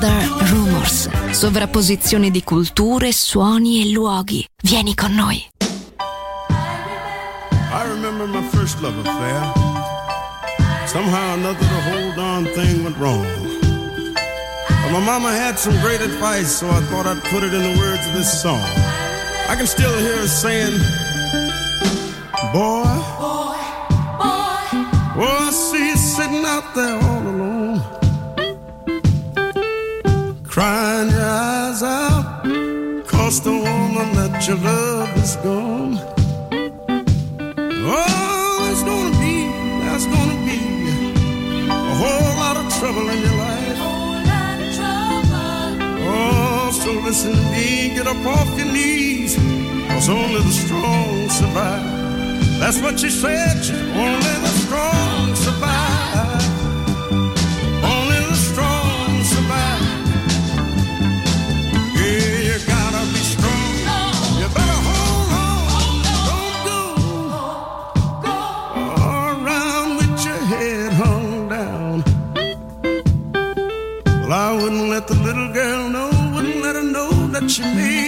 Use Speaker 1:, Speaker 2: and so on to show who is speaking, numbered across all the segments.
Speaker 1: Other Rumors.
Speaker 2: Sovrapposizione di culture, suoni e luoghi. Vieni con noi.
Speaker 3: I remember my first love affair. Somehow another the whole darn thing went wrong. But my mama had some great advice, so I thought I'd put it in the words of this song. I can still hear her saying, Boy, boy, boy. Oh, I see you sitting out there all alone. crying your eyes out, cause the woman that you love is gone. Oh, it's gonna be, that's gonna be a whole lot of trouble in your life. Oh, so listen to me, get up off your knees, cause only the strong survive. That's what she said, only the strong watching me.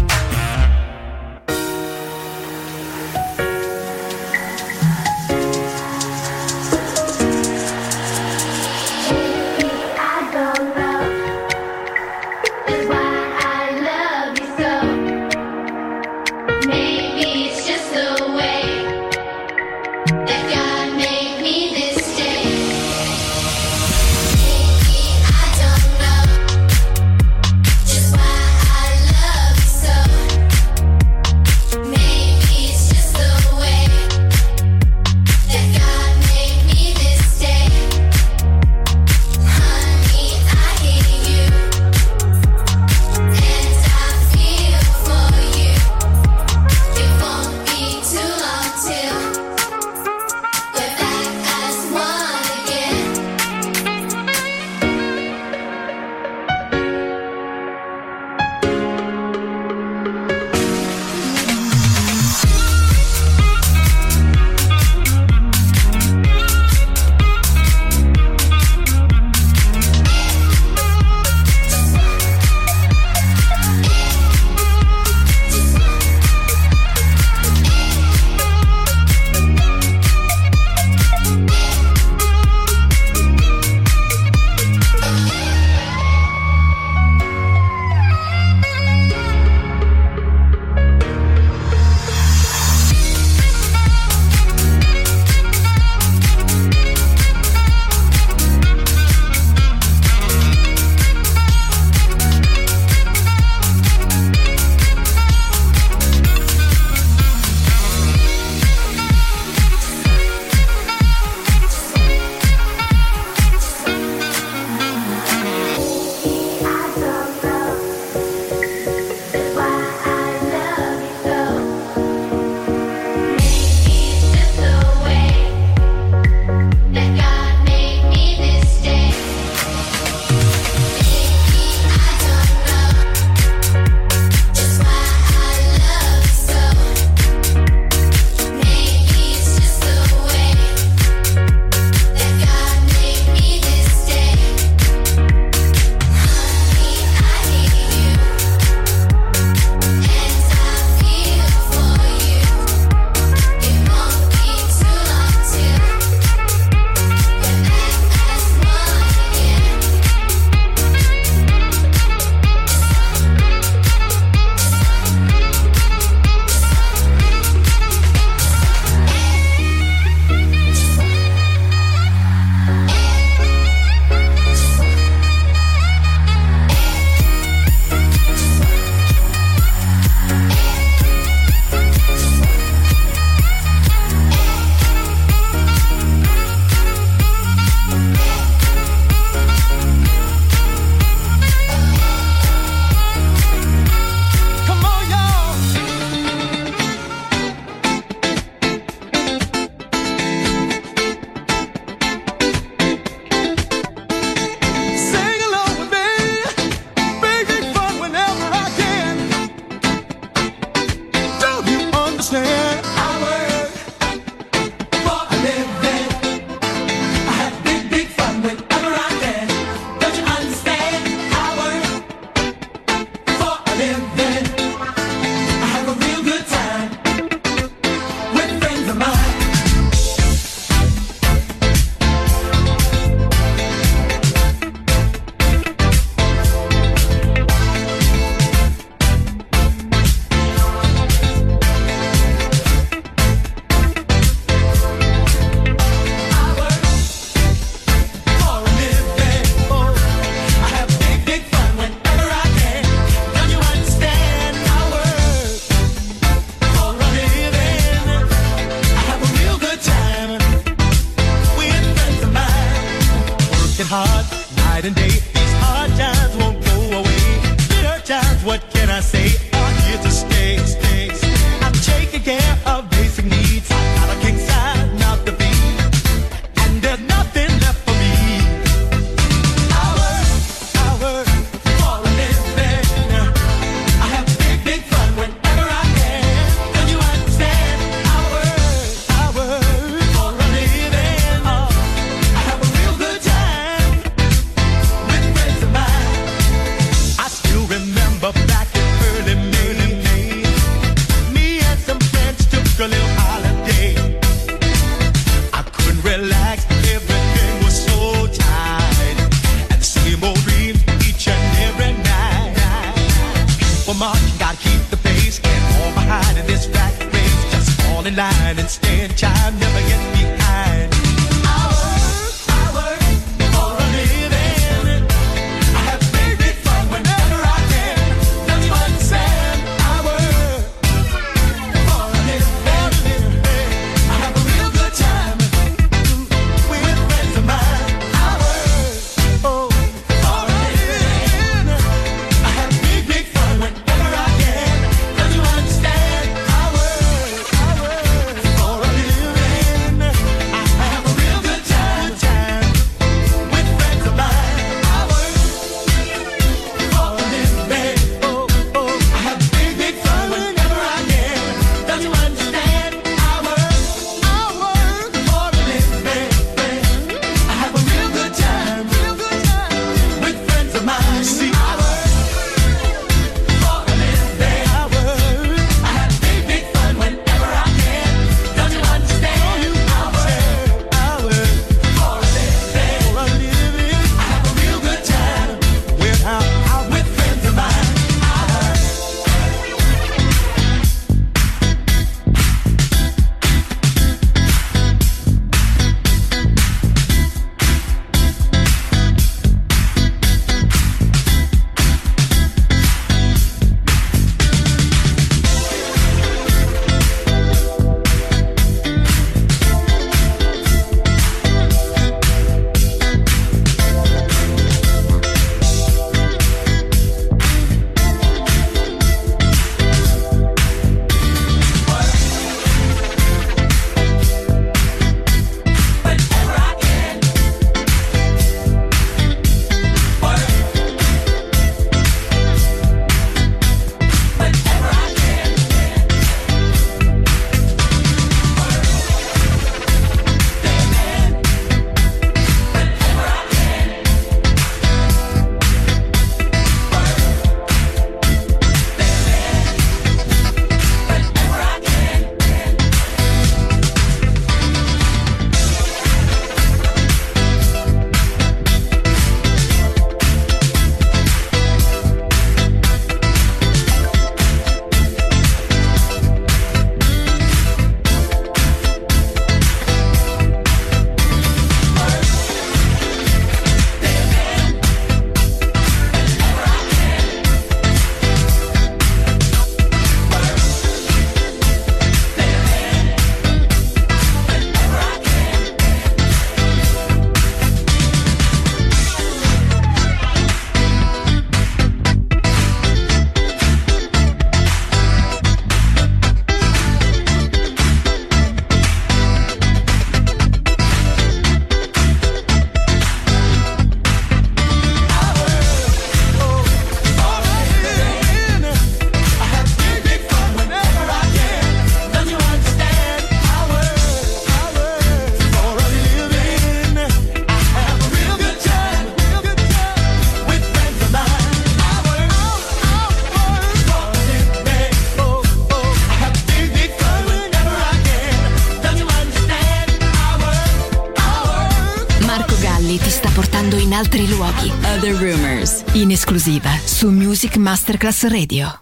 Speaker 4: Masterclass Radio.